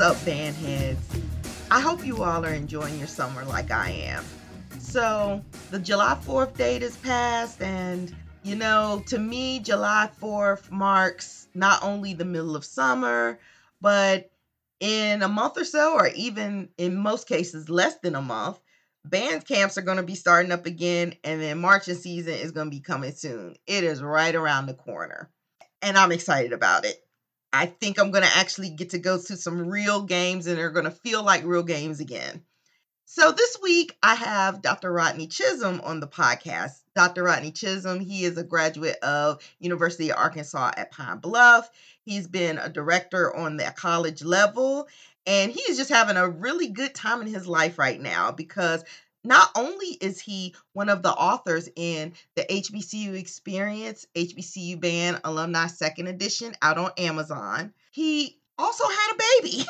Up, band heads? I hope you all are enjoying your summer like I am. So, the July 4th date is passed, and you know, to me, July 4th marks not only the middle of summer, but in a month or so, or even in most cases, less than a month, band camps are going to be starting up again, and then marching season is going to be coming soon. It is right around the corner, and I'm excited about it. I think I'm going to actually get to go to some real games, and they're going to feel like real games again. So this week I have Dr. Rodney Chism on the podcast. Dr. Rodney Chism, he is a graduate of University of Arkansas at Pine Bluff. He's been a director on the college level and he is just having a really good time in his life right now because not only is he one of the authors in the HBCU Experience HBCU Band Alumni Second Edition out on Amazon, he also had a baby.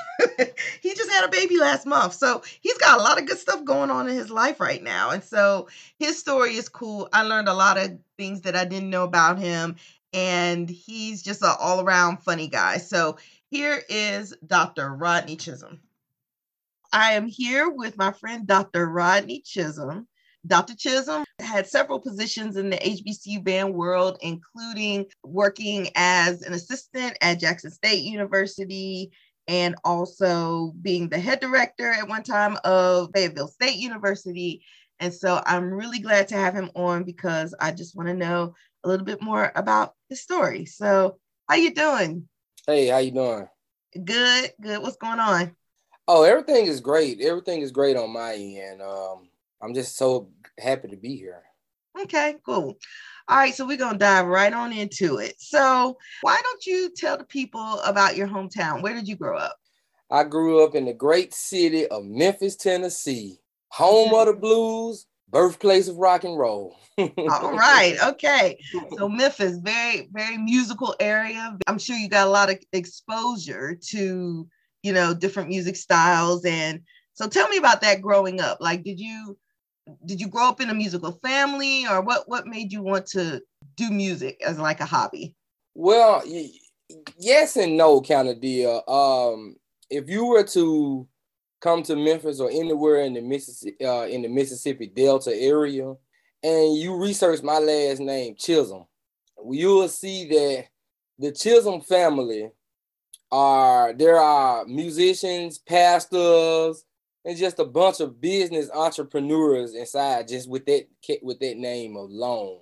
he just had a baby last month. So he's got a lot of good stuff going on in his life right now. And so his story is cool. I learned a lot of things that I didn't know about him. And he's just an all around funny guy. So here is Dr. Rodney Chism. I am here with my friend Dr. Rodney Chism. Dr. Chism had several positions in the HBCU band world, including working as an assistant at Jackson State University and also being the head director at one time of Fayetteville State University. And so I'm really glad to have him on because I just want to know a little bit more about his story. So, how you doing? Hey, how you doing? Good, good. What's going on? Oh, everything is great. Everything is great on my end. Um, I'm just so happy to be here. Okay, cool. All right, so we're going to dive right on into it. So, why don't you tell the people about your hometown? Where did you grow up? I grew up in the great city of Memphis, Tennessee, home of the blues, birthplace of rock and roll. All right, okay. So, Memphis, very, very musical area. I'm sure you got a lot of exposure to, you know, different music styles. And so, tell me about that growing up. Like, did you did you grow up in a musical family or what what made you want to do music as like a hobby well yes and no kind of deal um if you were to come to memphis or anywhere in the mississippi uh, in the mississippi delta area and you research my last name chism you will see that the chism family are there are musicians pastors and just a bunch of business entrepreneurs inside just with that with that name alone.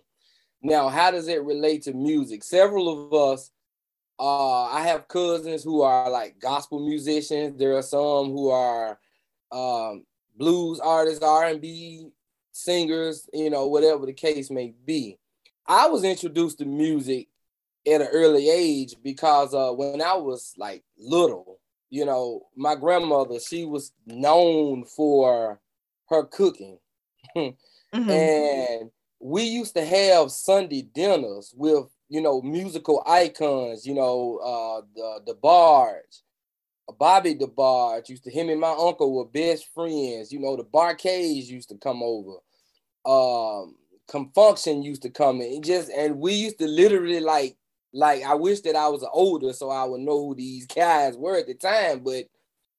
Now, how does it relate to music? Several of us, uh, I have cousins who are like gospel musicians. There are some who are um, blues artists, R and B singers, you know, whatever the case may be. I was introduced to music at an early age because uh, when I was like little, you know, my grandmother, she was known for her cooking. mm-hmm. And we used to have Sunday dinners with, you know, musical icons, you know, uh the DeBarge, Bobby DeBarge used to him and my uncle were best friends. You know, the Bar-Kays used to come over. Um Con Funk Shun used to come in. just and we used to literally like like I wish that I was older so I would know who these guys were at the time. But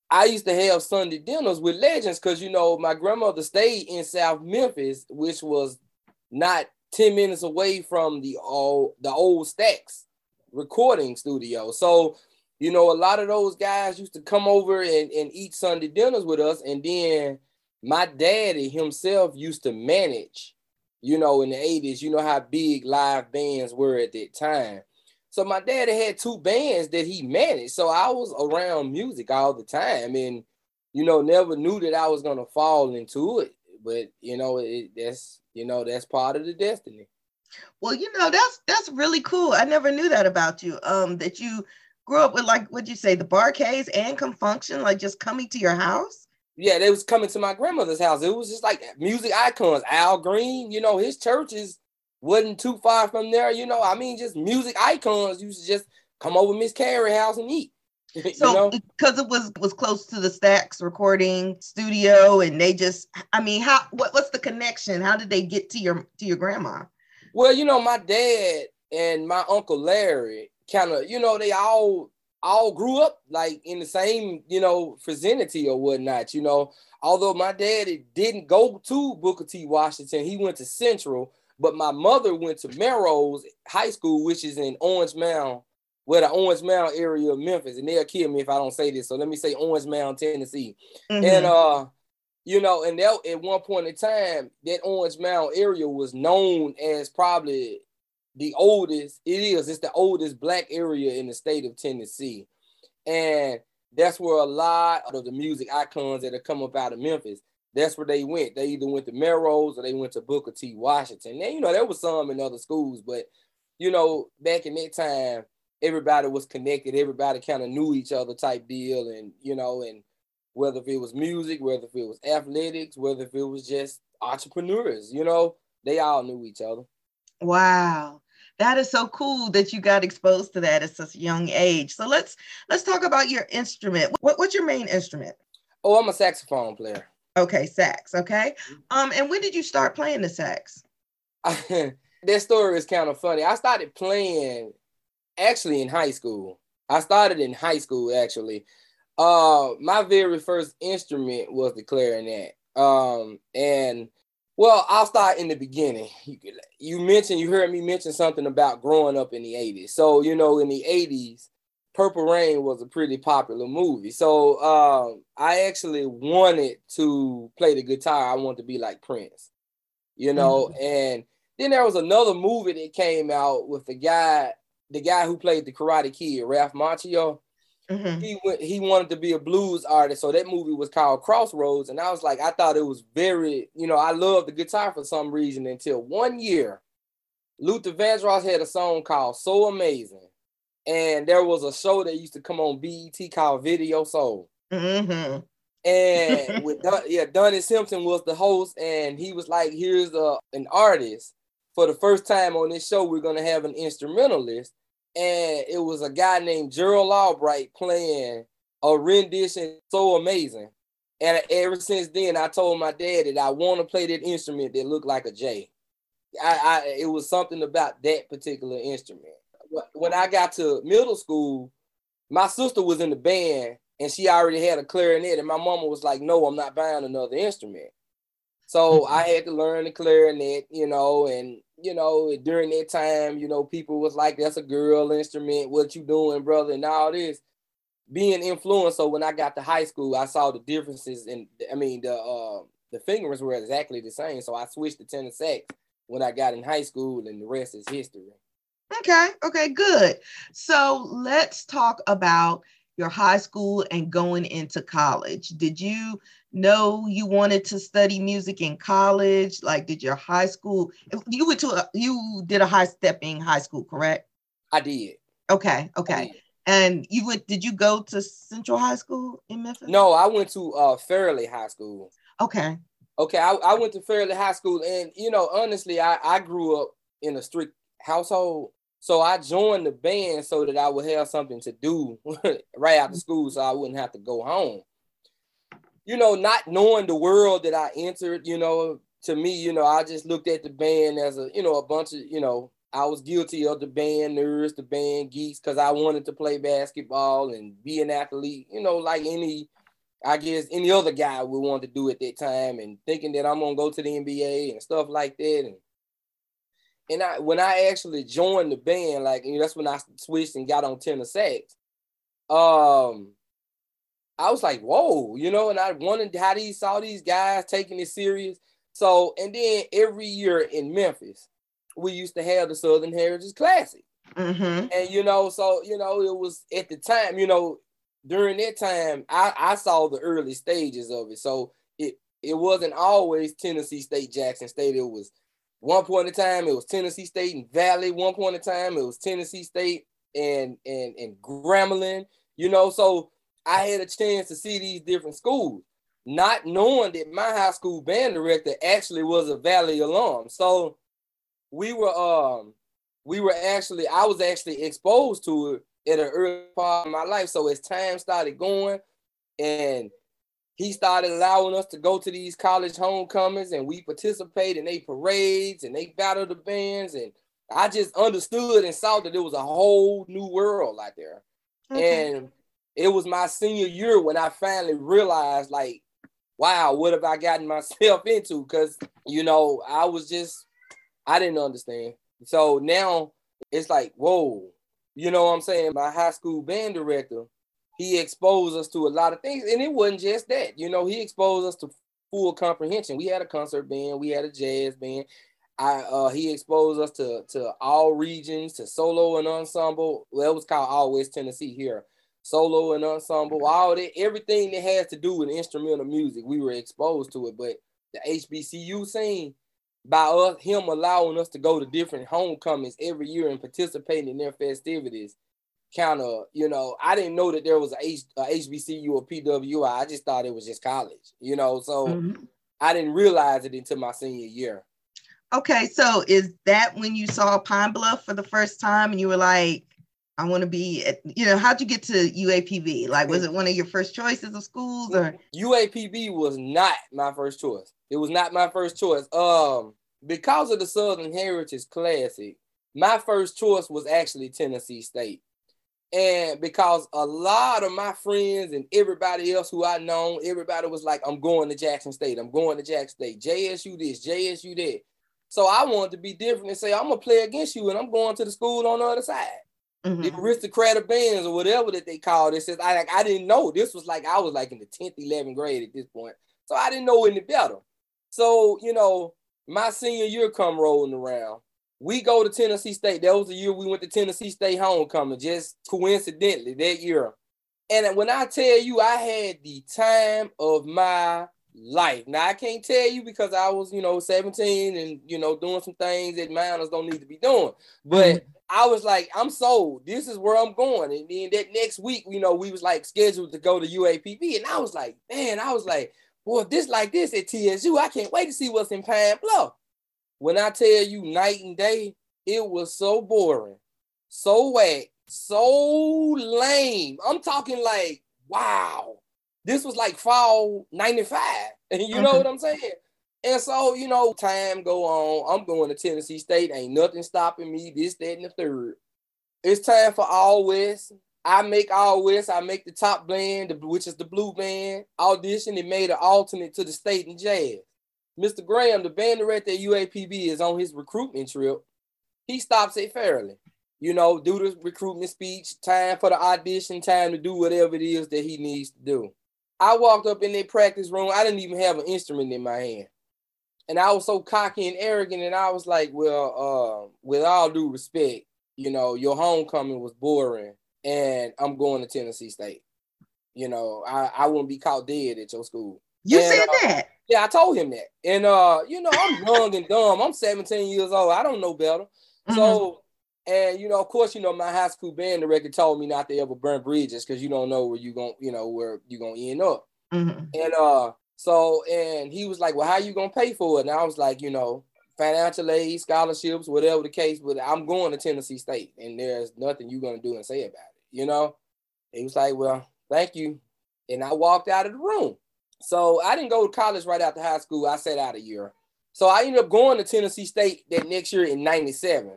I used to have Sunday dinners with legends because you know my grandmother stayed in South Memphis, which was not 10 minutes away from the old the old Stax recording studio. So, you know, a lot of those guys used to come over and, and eat Sunday dinners with us. And then my daddy himself used to manage, you know, in the 80s, you know how big live bands were at that time. So my daddy had two bands that he managed. So I was around music all the time and you know never knew that I was gonna fall into it. But you know, it, that's you know, that's part of the destiny. Well, you know, that's that's really cool. I never knew that about you. Um, that you grew up with like what you say, the Bar-Kays and Con Funk Shun, like just coming to your house. Yeah, they was coming to my grandmother's house. It was just like music icons. Al Green, you know, his church is wasn't too far from there. You know, I mean, just music icons used to just come over Miss Carrie house and eat. So because it was was close to the Stax recording studio, and they just, I mean, how what, what's the connection? How did they get to your to your grandma? Well, you know, my dad and my uncle Larry kind of, you know, they all all grew up like in the same, you know, vicinity or whatnot, you know. Although my daddy didn't go to Booker T. Washington, he went to Central, but my mother went to Melrose High School, which is in Orange Mound, where the Orange Mound area of Memphis, and they'll kill me if I don't say this. So let me say Orange Mound, Tennessee. Mm-hmm. And uh, you know, and that at one point in time, that Orange Mound area was known as probably the oldest, it is, it's the oldest black area in the state of Tennessee. And that's where a lot of the music icons that have come up out of Memphis, that's where they went. They either went to Melrose or they went to Booker T. Washington. Now, you know, there was some in other schools, but you know, back in that time, everybody was connected, everybody kind of knew each other type deal, and you know, and whether if it was music, whether if it was athletics, whether if it was just entrepreneurs, you know, they all knew each other. Wow. That is so cool that you got exposed to that at such a young age. So let's let's talk about your instrument. What, what's your main instrument? Oh, I'm a saxophone player. Okay, sax. Okay. Mm-hmm. Um, and when did you start playing the sax? that story is kind of funny. I started playing actually in high school. I started in high school actually. Uh, my very first instrument was the clarinet. Um, and well, I'll start in the beginning. You, you mentioned, you heard me mention something about growing up in the 80s. So, you know, in the 80s, Purple Rain was a pretty popular movie. So um, I actually wanted to play the guitar. I wanted to be like Prince, you know. Mm-hmm. And then there was another movie that came out with the guy, the guy who played the Karate Kid, Ralph Macchio. Mm-hmm. He went, he wanted to be a blues artist, so that movie was called Crossroads, and I was like, I thought it was very, you know, I loved the guitar for some reason until one year, Luther Vandross had a song called "So Amazing," and there was a show that used to come on BET called Video Soul. Mm-hmm. And with Don, yeah, Donnie Simpson was the host, and he was like, "Here's a an artist for the first time on this show. We're gonna have an instrumentalist." and it was a guy named Gerald Albright playing a rendition so amazing. And ever since then, I told my dad that I want to play that instrument that looked like a J. I, I it was something about that particular instrument. When I got to middle school, my sister was in the band and she already had a clarinet, and my mama was like, "No, I'm not buying another instrument." So I had to learn the clarinet, you know, and you know, during that time, you know, people was like, that's a girl instrument. What you doing, brother? And all this being influenced. So when I got to high school, I saw the differences and I mean the uh, the fingerings were exactly the same. So I switched to tenor sax when I got in high school, and the rest is history. Okay, okay, good. So let's talk about your high school and going into college. Did you know you wanted to study music in college? Like, did your high school you went to a, you did a high stepping high school, correct? I did. Okay, okay. Did. And you went? Did you go to Central High School in Memphis? No, I went to uh, Fairley High School. Okay. Okay, I, I went to Fairley High School, and you know, honestly, I, I grew up in a strict household. So I joined the band so that I would have something to do right after mm-hmm. school, so I wouldn't have to go home you know, not knowing the world that I entered, you know, to me, you know, I just looked at the band as a, you know, a bunch of, you know, I was guilty of the band nerds, the band geeks, because I wanted to play basketball and be an athlete, you know, like any, I guess, any other guy would want to do at that time, and thinking that I'm gonna go to the NBA and stuff like that. And and I when I actually joined the band, like you know, that's when I switched and got on tenor sax. Um, I was like, whoa, you know, and I wondered how these saw these guys taking it serious. So, and then every year in Memphis, we used to have the Southern Heritage Classic. Mm-hmm. And you know, so you know, it was at the time, you know, during that time, I, I saw the early stages of it. So it it wasn't always Tennessee State, Jackson State. It was one point in time, it was Tennessee State and Valley. One point in time, it was Tennessee State and and and Grambling. You know, so I had a chance to see these different schools, not knowing that my high school band director actually was a Valley alum. So we were um we were actually I was actually exposed to it at an early part of my life. So as time started going and he started allowing us to go to these college homecomings and we participate in they parades and they battle the bands and I just understood and saw that it was a whole new world out there. Okay. And it was my senior year when I finally realized, like, wow, what have I gotten myself into? Because, you know, I was just, I didn't understand. So now it's like, whoa, you know what I'm saying? My high school band director, he exposed us to a lot of things. And it wasn't just that, you know, he exposed us to full comprehension. We had a concert band, we had a jazz band. I uh, he exposed us to to all regions, to solo and ensemble. Well, it was called All West Tennessee here solo and ensemble, all that, everything that has to do with instrumental music, we were exposed to it. But the HBCU scene, by us, him allowing us to go to different homecomings every year and participating in their festivities, kind of, you know, I didn't know that there was a, H, a HBCU or PWI. I just thought it was just college, you know. So mm-hmm. I didn't realize it until my senior year. Okay, so is that when you saw Pine Bluff for the first time and you were like, I want to be at, you know, how'd you get to UAPB? Like, was it one of your first choices of schools or? UAPB was not my first choice. It was not my first choice. Um, because of the Southern Heritage Classic, my first choice was actually Tennessee State. And because a lot of my friends and everybody else who I know, everybody was like, I'm going to Jackson State. I'm going to Jackson State. JSU this, JSU that. So I wanted to be different and say, I'm going to play against you and I'm going to the school on the other side. Mm-hmm. The aristocratic bands or whatever that they called it. Says I like I didn't know. This was like I was like in the 10th, 11th grade at this point. So I didn't know any better. So, you know, my senior year come rolling around. We go to Tennessee State. That was the year we went to Tennessee State homecoming, just coincidentally that year. And when I tell you I had the time of my life. Now I can't tell you because I was, you know, 17 and you know doing some things that minors don't need to be doing. But mm-hmm. I was like, I'm sold. This is where I'm going. And then that next week, you know, we was like scheduled to go to UAPB. And I was like, man, I was like, boy, this like this at TSU, I can't wait to see what's in Pine Bluff. When I tell you night and day, it was so boring, so whack, so lame. I'm talking like, wow, this was like fall 95. And you know mm-hmm. what I'm saying? And so, you know, time go on. I'm going to Tennessee State. Ain't nothing stopping me. This, that, and the third. It's time for All West. I make All West. I make the top band, which is the blue band. Audition and made an alternate to the state and jazz. Mr. Graham, the band director at UAPB, is on his recruitment trip. He stops at Fairley. You know, do the recruitment speech, time for the audition, time to do whatever it is that he needs to do. I walked up in that practice room. I didn't even have an instrument in my hand. And I was so cocky and arrogant, and I was like, well, uh, with all due respect, you know, your homecoming was boring, and I'm going to Tennessee State. You know, I, I wouldn't be caught dead at your school. You and, said uh, that? Yeah, I told him that. And uh, you know, I'm young and dumb. I'm 17 years old. I don't know better. Mm-hmm. So, and you know, of course, you know, my high school band director told me not to ever burn bridges because you don't know where you're gonna, you know, where you're gonna end up. Mm-hmm. And uh, so, and he was like, Well, how you gonna pay for it? And I was like, you know, financial aid, scholarships, whatever the case, but I'm going to Tennessee State and there's nothing you're gonna do and say about it, you know? He was like, Well, thank you. And I walked out of the room. So I didn't go to college right after high school. I sat out a year. So I ended up going to Tennessee State that next year in 97.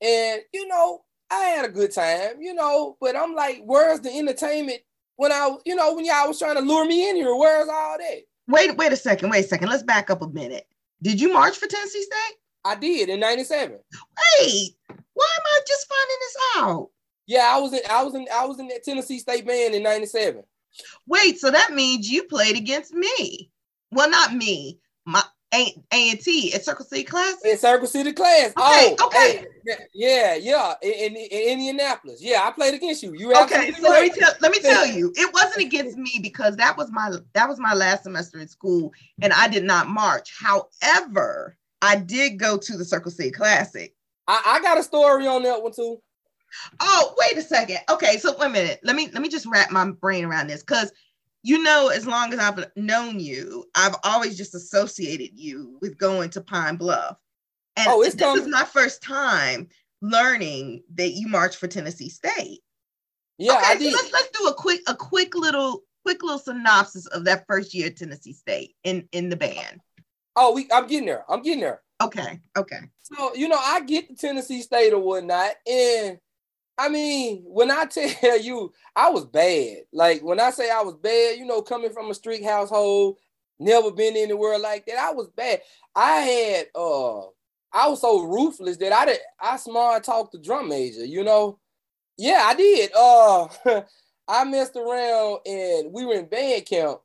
And, you know, I had a good time, you know, but I'm like, where's the entertainment when I, you know, when y'all was trying to lure me in here? Where's all that? Wait, wait a second. Wait a second. Let's back up a minute. Did you march for Tennessee State? I did in '97. Wait, why am I just finding this out? Yeah, I was in. I was in. I was in that Tennessee State band in '97. Wait, so that means you played against me? Well, not me. My a and T at Circle City Class. In Circle City Class. Okay, oh, okay. Hey, yeah, yeah. In, in, in, Indianapolis. Yeah, I played against you. You okay? So let me tell let me tell you, it wasn't against me because that was my that was my last semester in school, and I did not march. However, I did go to the Circle City Classic. I, I got a story on that one too. Oh, wait a second. Okay, so wait a minute. Let me let me just wrap my brain around this because you know, as long as I've known you, I've always just associated you with going to Pine Bluff. And oh, this is my first time learning that you marched for Tennessee State. Yeah, okay, so let's let's do a quick a quick little quick little synopsis of that first year at Tennessee State in in the band. Oh, we I'm getting there. I'm getting there. Okay. Okay. So you know, I get to Tennessee State or whatnot, and I mean, when I tell you I was bad, like when I say I was bad, you know, coming from a street household, never been anywhere like that, I was bad. I had uh I was so ruthless that I did I smart talked the drum major, you know. Yeah, I did. Uh I messed around and we were in band camp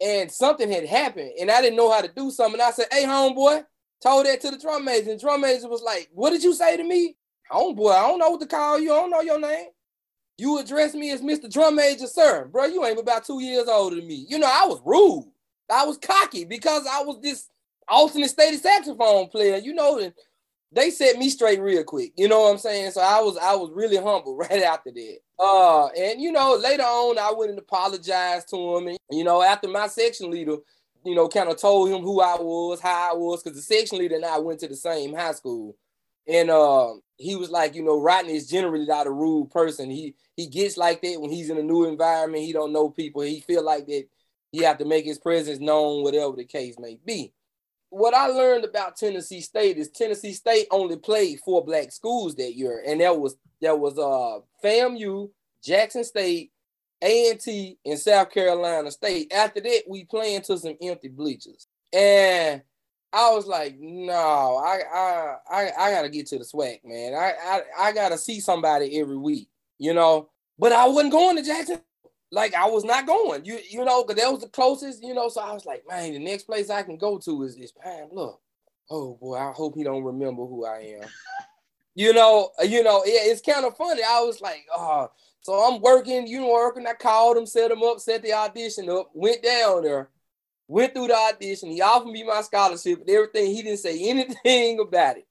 and something had happened and I didn't know how to do something. I said, Hey homeboy, told that to the drum major, and drum major was like, What did you say to me? Homeboy, I don't know what to call you. I don't know your name. You address me as Mr. Drum Major, sir. Bro, you ain't about two years older than me. You know, I was rude. I was cocky because I was this alternate state saxophone player, you know, and they set me straight real quick. You know what I'm saying? So I was I was really humble right after that. Uh, and you know, later on I went and apologized to him. And you know, after my section leader, you know, kind of told him who I was, how I was, because the section leader and I went to the same high school. And uh, he was like, you know, Rodney is generally not a rude person. He he gets like that when he's in a new environment. He don't know people. He feel like that he have to make his presence known, whatever the case may be. What I learned about Tennessee State is Tennessee State only played four black schools that year, and that was that was uh FAMU, Jackson State, A&T, and South Carolina State. After that, we playing to some empty bleachers, and I was like, no, I I I, I gotta get to the swag, man. I, I I gotta see somebody every week, you know. But I wasn't going to Jackson. Like I was not going, you you know, because that was the closest, you know. So I was like, man, the next place I can go to is is Pine Bluff. Oh boy, I hope he don't remember who I am. you know, you know, yeah, it's kind of funny. I was like, oh, so I'm working, you know, working. I called him, set him up, set the audition up, went down there went through the audition. He offered me my scholarship and everything. He didn't say anything about it.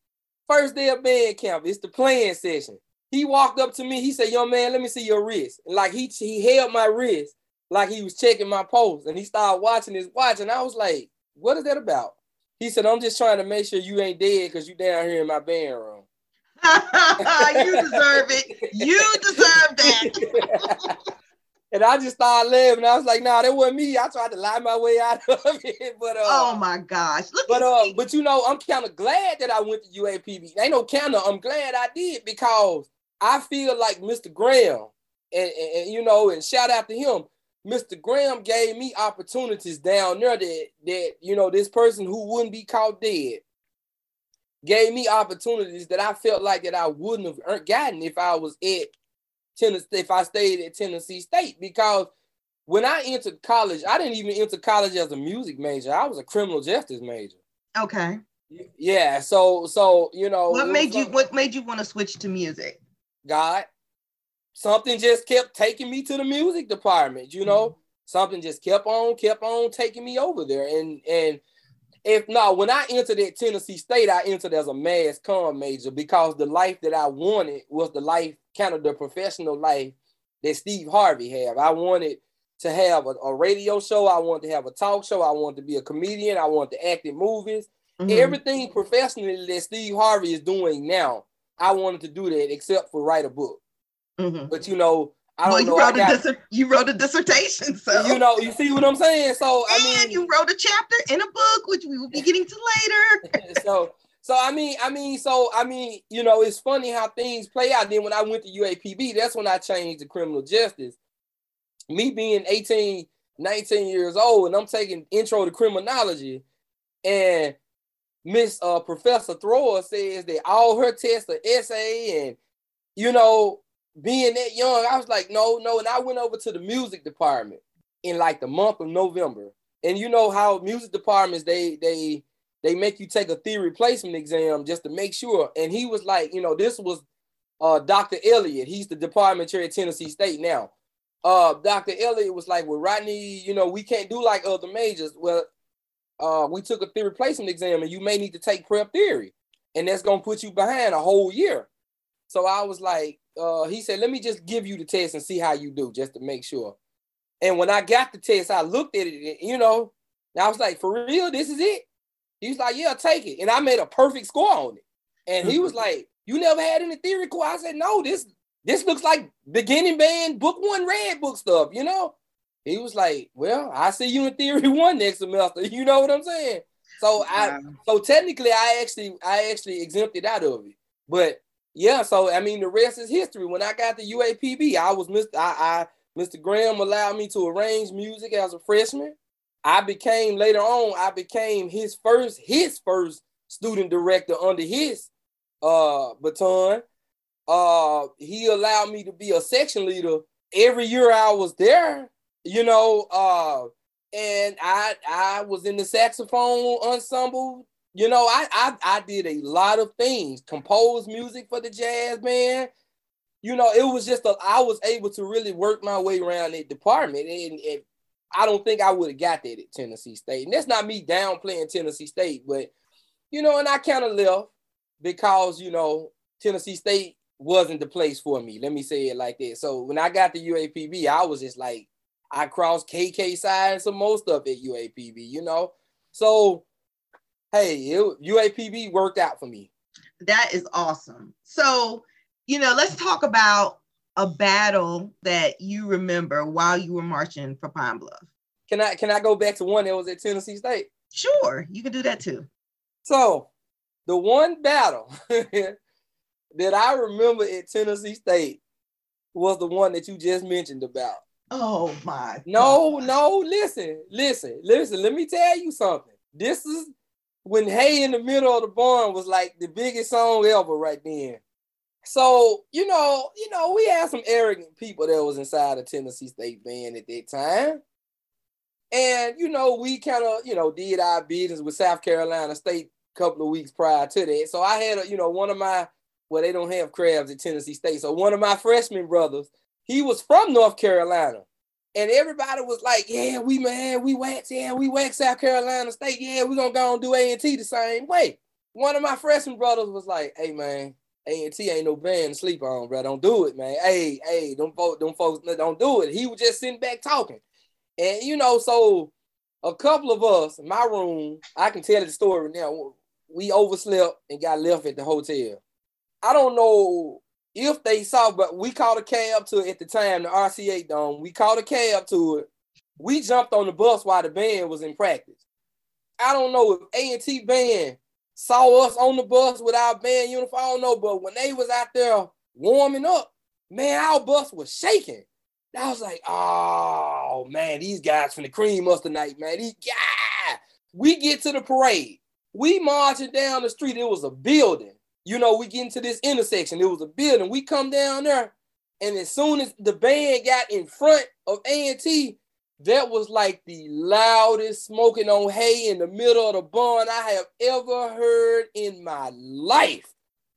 First day of band camp, it's the playing session. He walked up to me. He said, "Young man, let me see your wrist." And like he he held my wrist like he was checking my pulse, and he started watching his watch. And I was like, "What is that about?" He said, "I'm just trying to make sure you ain't dead because you down here in my band room." you deserve it. You deserve that. And I just started laughing. I was like, nah, that wasn't me. I tried to lie my way out of it. But uh, oh my gosh. Look but uh, me. but you know, I'm kind of glad that I went to UAPB. Ain't no kind I'm glad I did because I feel like Mr. Graham, and, and, and, you know, and shout out to him. Mr. Graham gave me opportunities down there that that you know this person who wouldn't be caught dead gave me opportunities that I felt like that I wouldn't have gotten if I was at Tennessee if I stayed at Tennessee State because when I entered college, I didn't even enter college as a music major. I was a criminal justice major. Okay. Yeah. So so you know what made you what made you want to switch to music? God. Something just kept taking me to the music department, you know. Mm-hmm. Something just kept on, kept on taking me over there. And and if no, when I entered at Tennessee State, I entered as a mass com major because the life that I wanted was the life, kind of the professional life that Steve Harvey had. I wanted to have a, a, radio show. I wanted to have a talk show. I wanted to be a comedian. I wanted to act in movies. Mm-hmm. Everything professionally that Steve Harvey is doing now, I wanted to do that except for write a book. Mm-hmm. But you know, I don't well, know. You wrote, got, a you wrote a dissertation, so you know, you see what I'm saying. So I mean, you wrote a chapter in a book, which we will be getting to later. so, so I mean, I mean, so I mean, you know, it's funny how things play out. Then when I went to UAPB, that's when I changed to criminal justice. Me being 18, 19 years old, and I'm taking intro to criminology, and Miss uh, Professor Thrower says that all her tests are essay, and you know, being that young, I was like, no, no. And I went over to the music department in like the month of November. And you know how music departments they they they make you take a theory placement exam just to make sure. And he was like, you know, this was uh Dr. Elliott. He's the department chair at Tennessee State now. Uh Dr. Elliott was like, well, Rodney, you know, we can't do like other majors. Well, uh, we took a theory placement exam and you may need to take prep theory. And that's gonna put you behind a whole year. So I was like, uh, he said, let me just give you the test and see how you do, just to make sure. And when I got the test, I looked at it, you know, and I was like, for real, this is it? He was like, yeah, take it. And I made a perfect score on it. And he was like, you never had any theory core? I said, no, this this looks like beginning band book one red book stuff, you know? He was like, well, I see you in theory one next semester. You know what I'm saying? So I so technically I actually I actually exempted out of it. But yeah, so I mean the rest is history. When I got the UAPB, I was Mr. I, I Mr. Graham allowed me to arrange music as a freshman. I became later on, I became his first, his first student director under his uh baton. Uh he allowed me to be a section leader every year I was there, you know, uh and I I was in the saxophone ensemble. You know, I I I did a lot of things, composed music for the jazz band. You know, it was just a, I was able to really work my way around that department, and, and I don't think I would have got that at Tennessee State. And that's not me downplaying Tennessee State, but you know, and I kind of left because you know Tennessee State wasn't the place for me. Let me say it like that. So when I got the UAPB, I was just like, I crossed KK side some most of it UAPB, you know. So hey, it, UAPB worked out for me. That is awesome. So, you know, let's talk about a battle that you remember while you were marching for Pine Bluff. Can I can I go back to one that was at Tennessee State? Sure, you can do that too. So, the one battle that I remember at Tennessee State was the one that you just mentioned about. Oh my. No, God. no, listen, listen, listen. Let me tell you something. This is when Hey in the Middle of the Barn was like the biggest song ever right then. So, you know, you know, we had some arrogant people that was inside the Tennessee State band at that time. And, you know, we kind of, you know, did our business with South Carolina State a couple of weeks prior to that. So I had, a, you know, one of my, well, they don't have crabs at Tennessee State. So one of my freshman brothers, he was from North Carolina. And everybody was like, yeah, we man, we wax, yeah, we wax South Carolina State. Yeah, we're gonna go and do A&T the same way. One of my freshman brothers was like, hey man, A&T ain't no band to sleep on, bro. Don't do it, man. Hey, hey, don't don't folks don't do it. He was just sitting back talking. And you know, so a couple of us in my room, I can tell the story now. We overslept and got left at the hotel. I don't know if they saw, but we called a cab to it at the time, the RCA Dome. We called a cab to it. We jumped on the bus while the band was in practice. I don't know if A&T band saw us on the bus with our band uniform. I don't know, but when they was out there warming up, man, our bus was shaking. I was like, oh man, these guys from the cream us tonight, man. These guys. We get to the parade. We marching down the street. It was a building you know, we get into this intersection. It was a building. We come down there, and as soon as the band got in front of A&T, that was like the loudest smoking on hay in the middle of the barn I have ever heard in my life.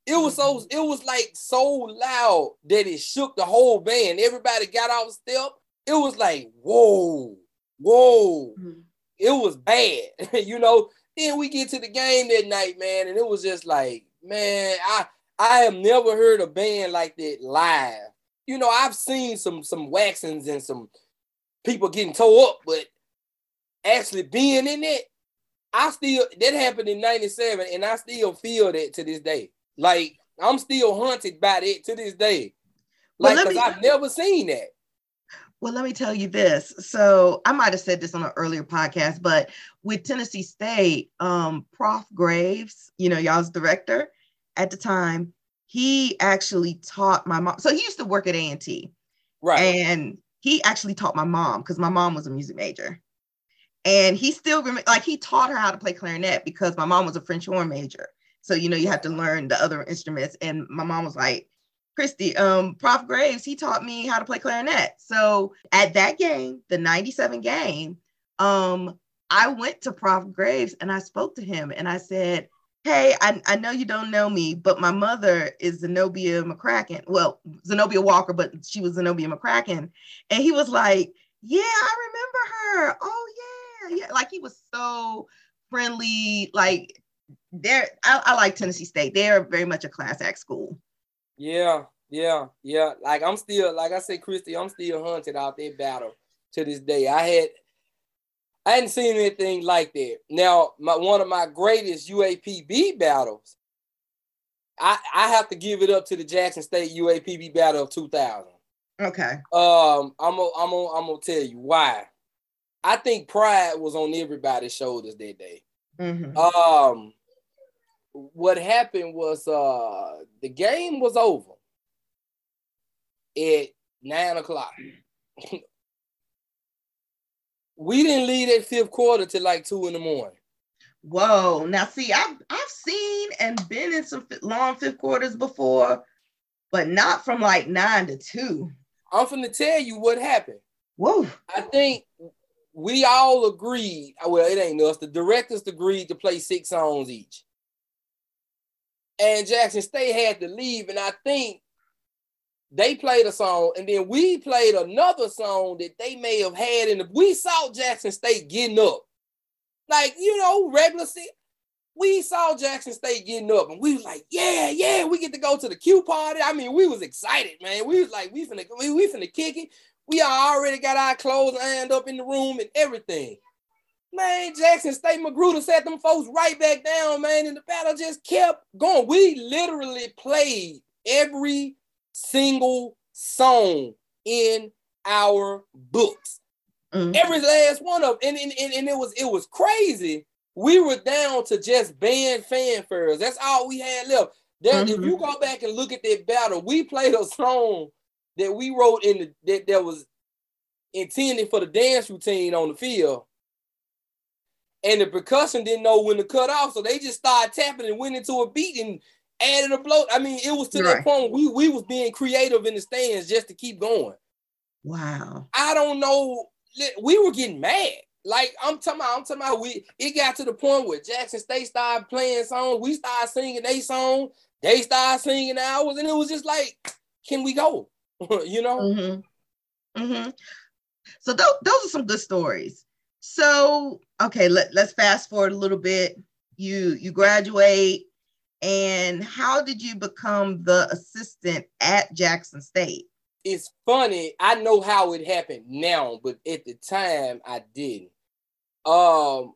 It was so mm-hmm. it was like so loud that it shook the whole band. Everybody got off step. It was like, whoa, whoa. Mm-hmm. It was bad, you know. Then we get to the game that night, man, and it was just like, man, I I have never heard a band like that live. You know, I've seen some some waxings and some people getting tore up, but actually being in it, I still that happened in 97 and I still feel that to this day. Like I'm still haunted by it to this day. Like well, me, I've never seen that. Well, let me tell you this. So I might have said this on an earlier podcast, but with Tennessee State, um, Prof Graves, you know, y'all's director, at the time, he actually taught my mom. So he used to work at A&T. Right. And he actually taught my mom because my mom was a music major. And he still like he taught her how to play clarinet because my mom was a French horn major. So you know you have to learn the other instruments. And my mom was like, Christy, um, Prof Graves, he taught me how to play clarinet. So at that game, the 97 game, um, I went to Prof Graves and I spoke to him and I said, hey, I, I know you don't know me, but my mother is Zenobia McCracken. Well, Zenobia Walker, but she was Zenobia McCracken. And he was like, yeah, I remember her. Oh, yeah. Yeah. Like he was so friendly. Like they're, I, I like Tennessee State. They're very much a class act school. Yeah. Yeah. Yeah. Like I'm still, like I said, Christy, I'm still hunted out that battle to this day. I had, I hadn't seen anything like that. Now, my one of my greatest UAPB battles, I, I have to give it up to the Jackson State UAPB battle of 2000. Okay. Um, I'm gonna I'm gonna I'm gonna tell you why. I think pride was on everybody's shoulders that day. Mm-hmm. Um, what happened was uh the game was over at nine o'clock. we didn't leave that fifth quarter till like two in the morning. Whoa! Now, see, I've I've seen and been in some long fifth quarters before, but not from like nine to two. I'm gonna tell you what happened. Whoa! I think we all agreed. Uh, well, it ain't us. The directors agreed to play six songs each, and Jackson State had to leave. And I think they played a song, and then we played another song that they may have had in the. We saw Jackson State getting up, like you know, regular. We saw Jackson State getting up, and we was like, "Yeah, yeah, we get to go to the Q party." I mean, we was excited, man. We was like, "We finna, we, we finna kick it." We already got our clothes ironed up in the room and everything. Man, Jackson State Magruder set them folks right back down, man, and the battle just kept going. We literally played every single song in our books. Mm-hmm. Every last one of them. And, and, and, it was it was crazy. We were down to just band fanfares. That's all we had left. Then mm-hmm. if you go back and look at that battle, we played a song that we wrote in the that, that was intended for the dance routine on the field. And the percussion didn't know when to cut off, so they just started tapping and went into a beat and added a blow. I mean, it was to right. that point we we was being creative in the stands just to keep going. Wow. I don't know. We were getting mad. Like I'm talking about, I'm talking about we it got to the point where Jackson State started playing songs, we started singing their song, they started singing ours, and it was just like, can we go? you know? Mm-hmm. Mm-hmm. So th- those are some good stories. So okay, let, let's fast forward a little bit. You you graduate, and how did you become the assistant at Jackson State? It's funny. I know how it happened now, but at the time I didn't. Um,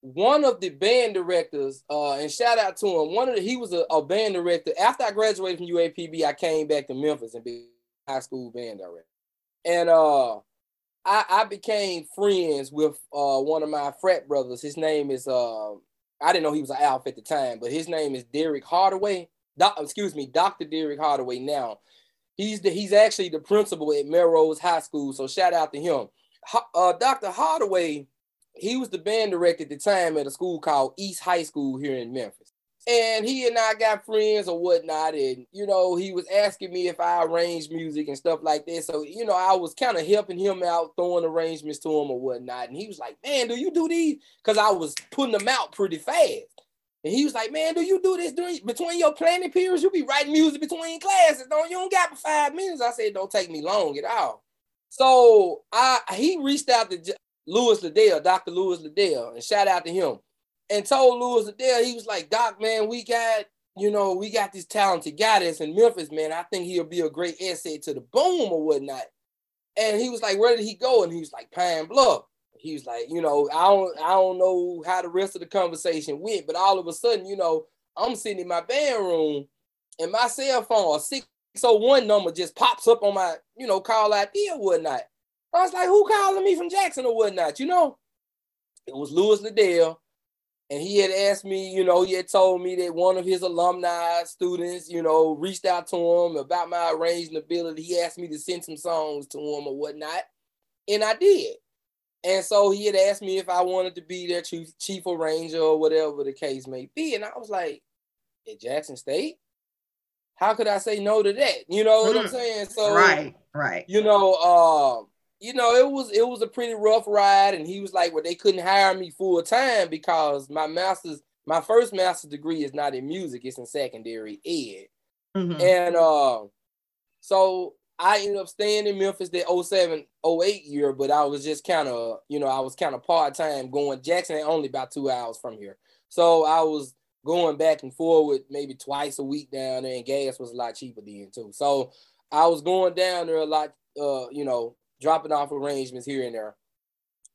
one of the band directors, uh, and shout out to him. One of the, he was a, a, band director. After I graduated from UAPB, I came back to Memphis and be high school band director. And uh, I, I became friends with uh, one of my frat brothers. His name is uh, I didn't know he was an Alf at the time, but his name is Derek Hardaway. Excuse me, Dr. Derek Hardaway. Now, he's the he's actually the principal at Melrose High School. So shout out to him. Uh, Dr. Hardaway, he was the band director at the time at a school called East High School here in Memphis and he and I got friends or whatnot, and you know, he was asking me if I arranged music and stuff like that. So, you know, I was kind of helping him out, throwing arrangements to him or whatnot. And he was like, Man, do you do these? Because I was putting them out pretty fast. And he was like, Man, do you do this during between your planning periods? You be writing music between classes, don't you? Don't got five minutes. I said, Don't take me long at all. So I he reached out to Lewis Liddell, Dr. Lewis Liddell, and shout out to him and told Lewis Liddell, he was like, Doc, man, we got, you know, we got this talented guy that's in Memphis, man. I think he'll be a great asset to the boom or whatnot. And he was like, Where did he go? And he was like, Pine Bluff. He was like, you know, I don't I don't know how the rest of the conversation went, but all of a sudden, you know, I'm sitting in my band room and my cell phone, a 601 number just pops up on my, you know, call ID or whatnot. I was like, who calling me from Jackson or whatnot? You know? It was Lewis Liddell and he had asked me, you know, he had told me that one of his alumni students, you know, reached out to him about my arranging ability. He asked me to send some songs to him or whatnot, and I did. And so he had asked me if I wanted to be their chief, chief arranger or whatever the case may be, and I was like, at Jackson State, how could I say no to that? You know what mm. I'm saying? So right, right. You know, um, you know, it was it was a pretty rough ride, and he was like, "Well, they couldn't hire me full time because my master's, my first master's degree is not in music; it's in secondary ed." Mm-hmm. And uh, so I ended up staying in Memphis the 07, 08 year, but I was just kind of, you know, I was kind of part time going. Jackson only about two hours from here, so I was going back and forward maybe twice a week down there, and gas was a lot cheaper then too. So I was going down there a lot, uh, you know, dropping off arrangements here and there.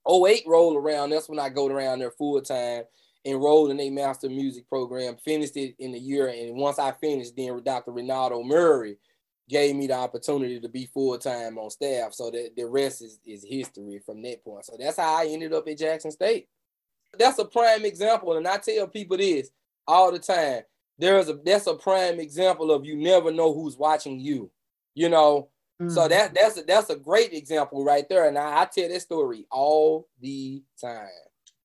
08 roll around, that's when I go around there full time, enrolled in a master music program, finished it in a year. And once I finished, then Dr. Renato Murray gave me the opportunity to be full time on staff. So that the rest is, is history from that point. So that's how I ended up at Jackson State. That's a prime example. And I tell people this all the time. There's a that's a prime example of you never know who's watching you. You know, mm-hmm. so that that's a, that's a great example right there. And I, I tell that story all the time.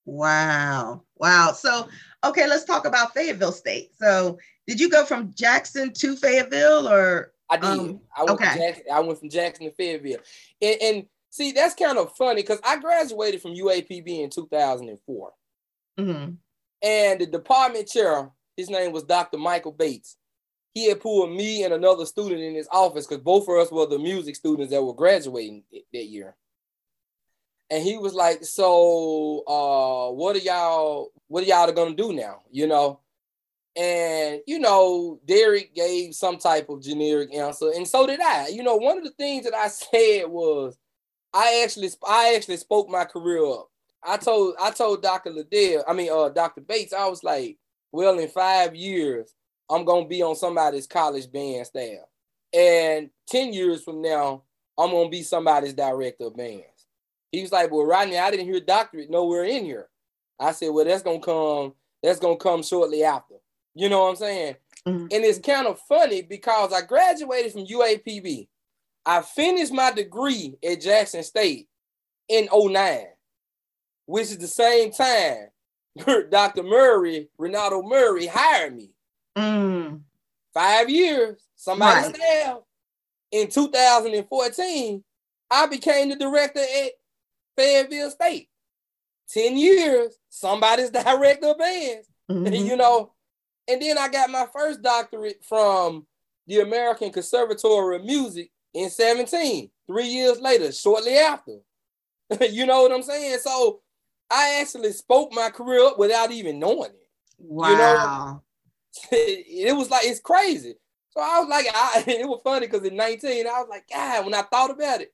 Wow. Wow. So, okay, let's talk about Fayetteville State. So, did you go from Jackson to Fayetteville or? I did. Um, I went okay. Jackson, I went from Jackson to Fayetteville. And, and see, that's kind of funny because I graduated from UAPB in 2004. Mm-hmm. And the department chair, his name was Dr. Michael Bates. He had pulled me and another student in his office because both of us were the music students that were graduating that year and he was like, "So, uh, what are y'all? What are y'all gonna do now? You know?" And you know, Derek gave some type of generic answer, and so did I. You know, one of the things that I said was, I actually, I actually spoke my career up. I told, I told Dr. Liddell, I mean, uh, Dr. Bates, I was like, well, in five years, I'm gonna be on somebody's college band staff, and ten years from now, I'm gonna be somebody's director of bands. He was like, Well, Rodney, I didn't hear doctorate nowhere in here. I said, Well, that's gonna come, that's gonna come shortly after. You know what I'm saying? Mm-hmm. And it's kind of funny because I graduated from UAPB. I finished my degree at Jackson State in 09, which is the same time Dr. Murray, Renato Murray, hired me. Mm. Five years, somebody right. In 2014, I became the director at Fayetteville State. 10 years, somebody's director of bands, mm-hmm. you know. And then I got my first doctorate from the American Conservatory of Music in 17, three years later, shortly after. you know what I'm saying? So I actually spoke my career up without even knowing it. Wow. You know, it was like, it's crazy. So I was like, I, it was funny because in 19, I was like, God, when I thought about it,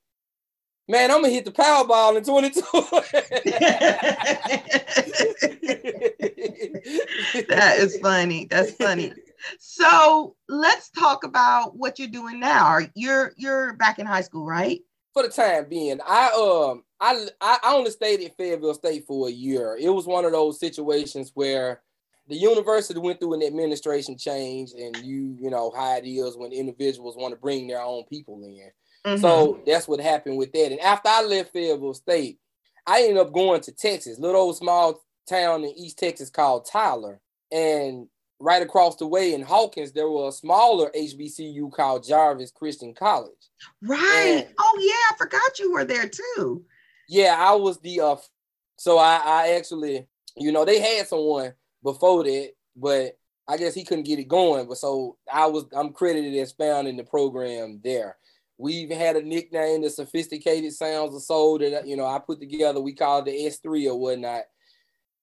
Man, I'm gonna hit the Powerball in 22. that is funny. That's funny. So let's talk about what you're doing now. You're you're back in high school, right? For the time being, I um I I only stayed at Fayetteville State for a year. It was one of those situations where the university went through an administration change, and you you know how it is when individuals want to bring their own people in. Mm-hmm. So that's what happened with that. And after I left Fayetteville State, I ended up going to Texas, little old small town in East Texas called Tyler. And right across the way in Hawkins, there was a smaller HBCU called Jarvis Christian College. Right. And, oh yeah, I forgot you were there too. Yeah, I was the uh so I, I actually, you know, they had someone before that, but I guess he couldn't get it going. But so I was I'm credited as founding the program there. We even had a nickname, the sophisticated sounds of soul that you know I put together. We called the S3 or whatnot.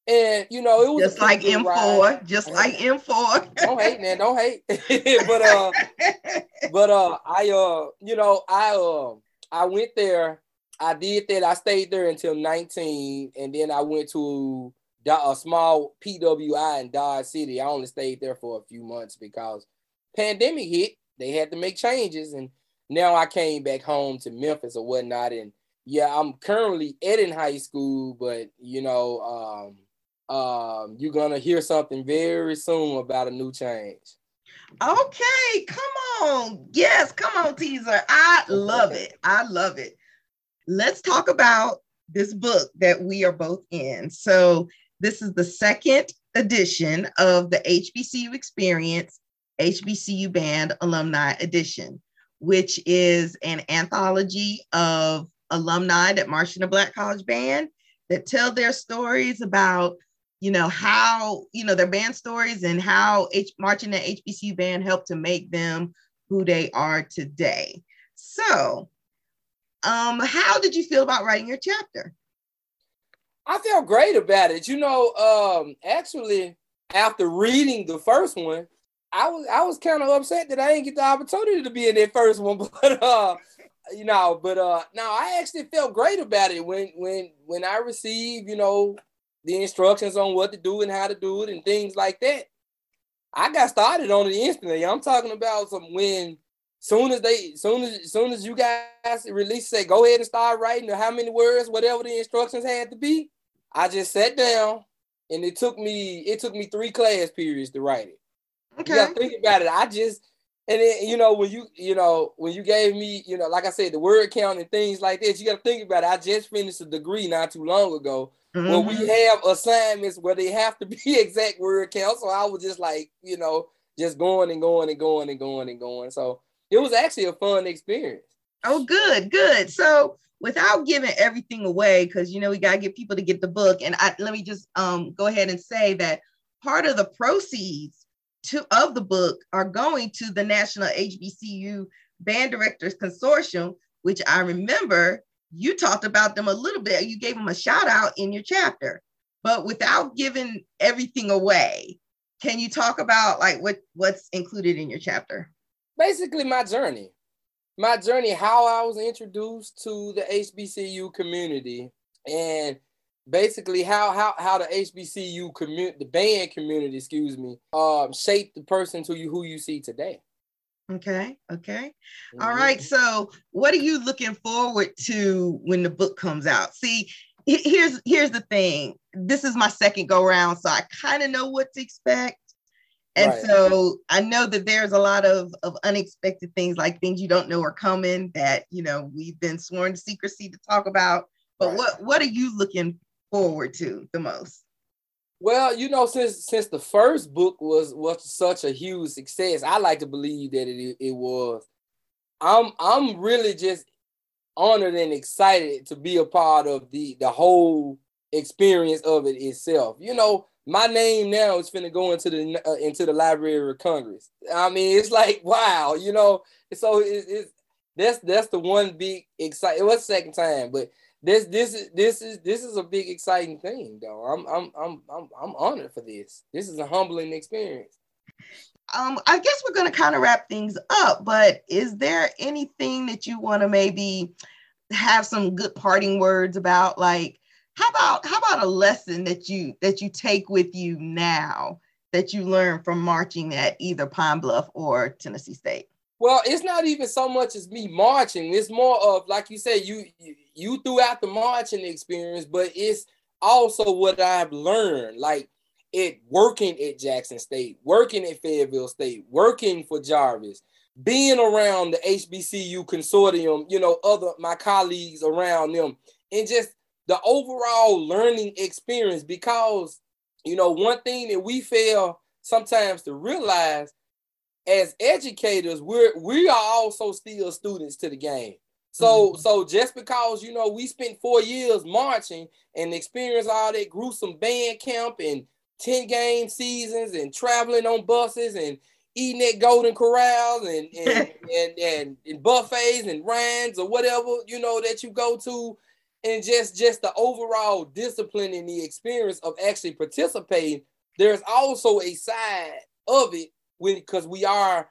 And you know, it was just like M4, ride. just like M4. don't hate, man, don't hate. but uh but uh I uh you know, I uh I went there, I did that, I stayed there until 19, and then I went to a small PWI in Dodge City. I only stayed there for a few months because pandemic hit. They had to make changes, and now I came back home to Memphis or whatnot, and yeah, I'm currently in high school, but you know, um, um, you're gonna hear something very soon about a new change. Okay, come on, yes, come on, teaser. I love it. I love it. Let's talk about this book that we are both in. So this is the second edition of the HBCU Experience HBCU Band Alumni Edition which is an anthology of alumni that march in the Black College Band that tell their stories about, you know, how, you know, their band stories and how H- marching the HBCU band helped to make them who they are today. So, um, how did you feel about writing your chapter? I felt great about it. You know, um, actually, after reading the first one, I was I was kind of upset that I didn't get the opportunity to be in that first one, but uh, you know, but uh, now I actually felt great about it when when when I received, you know, the instructions on what to do and how to do it and things like that. I got started on it instantly. I'm talking about some when soon as they soon as soon as you guys release say go ahead and start writing or how many words, whatever the instructions had to be. I just sat down and it took me it took me three class periods to write it. Okay. You gotta think about it. I just and then you know when you you know when you gave me you know like I said the word count and things like this, you got to think about it. I just finished a degree not too long ago mm-hmm. where we mm-hmm. have assignments where they have to be exact word count. So I was just like you know just going and going and going and going and going. So it was actually a fun experience. Oh, good, good. So without giving everything away, because you know we gotta get people to get the book, and I, let me just um, go ahead and say that part of the proceeds to of the book are going to the National HBCU Band Directors Consortium, which I remember you talked about them a little bit. You gave them a shout out in your chapter, but without giving everything away, can you talk about like what what's included in your chapter? Basically, my journey, my journey, how I was introduced to the HBCU community, and basically how how how the HBCU community, the band community, excuse me, um, shaped the person to you who you see today. Okay. Okay. Mm-hmm. All right. So, what are you looking forward to when the book comes out? See, here's here's the thing. This is my second go round, so I kind of know what to expect. And right. so I know that there's a lot of, of unexpected things, like things you don't know are coming that you know we've been sworn to secrecy to talk about. But right. what what are you looking forward to the most? Well, you know, since since the first book was was such a huge success, I like to believe that it it was. I'm I'm really just honored and excited to be a part of the the whole experience of it itself. You know, my name now is finna go into the uh, into the Library of Congress. I mean, it's like wow, you know. So it, it's that's that's the one big exciting. It was second time, but this this is this is this is a big exciting thing though. I'm I'm I'm I'm I'm honored for this. This is a humbling experience. Um, I guess we're gonna kind of wrap things up, but is there anything that you want to maybe have some good parting words about? Like, how about how about a lesson that you that you take with you now that you learned from marching at either Pine Bluff or Tennessee State? Well, it's not even so much as me marching. It's more of like you said, you you throughout the marching experience, but it's also what I've learned, like it working at Jackson State, working at Fayetteville State, working for Jarvis, being around the HBCU consortium, you know, other my colleagues around them, and just the overall learning experience. Because you know, one thing that we fail sometimes to realize as educators, we're we are also still students to the game. So mm-hmm. so just because you know we spent four years marching and experienced all that gruesome band camp and 10 game seasons and traveling on buses and eating at golden corrals and and, and, and, and buffets and rands or whatever you know that you go to and just just the overall discipline and the experience of actually participating there's also a side of it because we are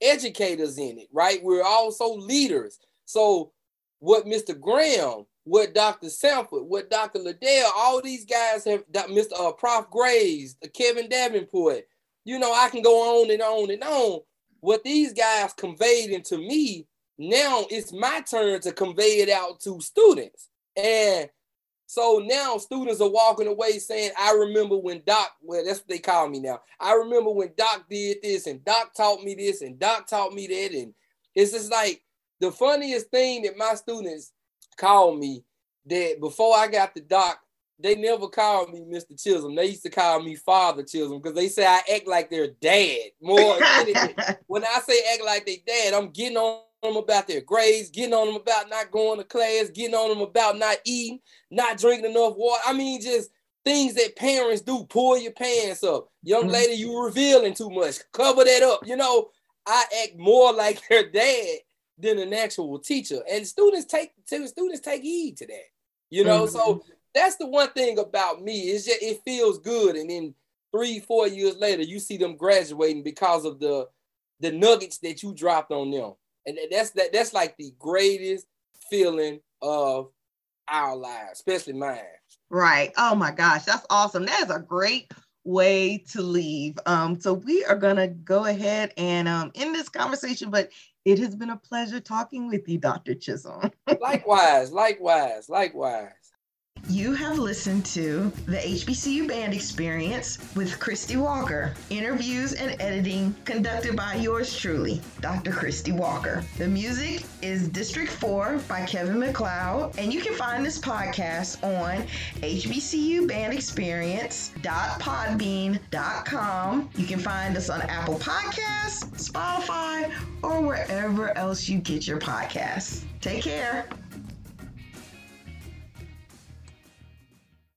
educators in it, right? We're also leaders. So what Mr. Graham, what Dr. Sanford, what Dr. Liddell, all these guys have, Mr. Uh, Prof. Graves, Kevin Davenport, you know, I can go on and on and on. What these guys conveyed into me, now it's my turn to convey it out to students. And so now students are walking away saying, I remember when Doc, well, that's what they call me now. I remember when Doc did this and Doc taught me this and Doc taught me that. And it's just like the funniest thing that my students call me that before I got the Doc, they never called me Mr. Chism. They used to call me Father Chism because they say I act like their dad more. when I say act like their dad, I'm getting on them about their grades, getting on them about not going to class, getting on them about not eating, not drinking enough water. I mean, just things that parents do. Pull your pants up. Young mm-hmm. lady, you revealing too much. Cover that up. You know, I act more like her dad than an actual teacher. And students take students take heed to that. You know, mm-hmm. so that's the one thing about me. Is just it feels good. And then three, four years later, you see them graduating because of the the nuggets that you dropped on them and that's that that's like the greatest feeling of our lives, especially mine. Right. Oh my gosh, that's awesome. That is a great way to leave. Um, so we are gonna go ahead and um end this conversation, but it has been a pleasure talking with you, Dr. Chism. likewise, likewise, likewise. You have listened to the HBCU Band Experience with Christy Walker. Interviews and editing conducted by yours truly, Dr. Christy Walker. The music is District 4 by Kevin MacLeod, and you can find this podcast on hbcubandexperience.podbean.com. You can find us on Apple Podcasts, Spotify, or wherever else you get your podcasts. Take care.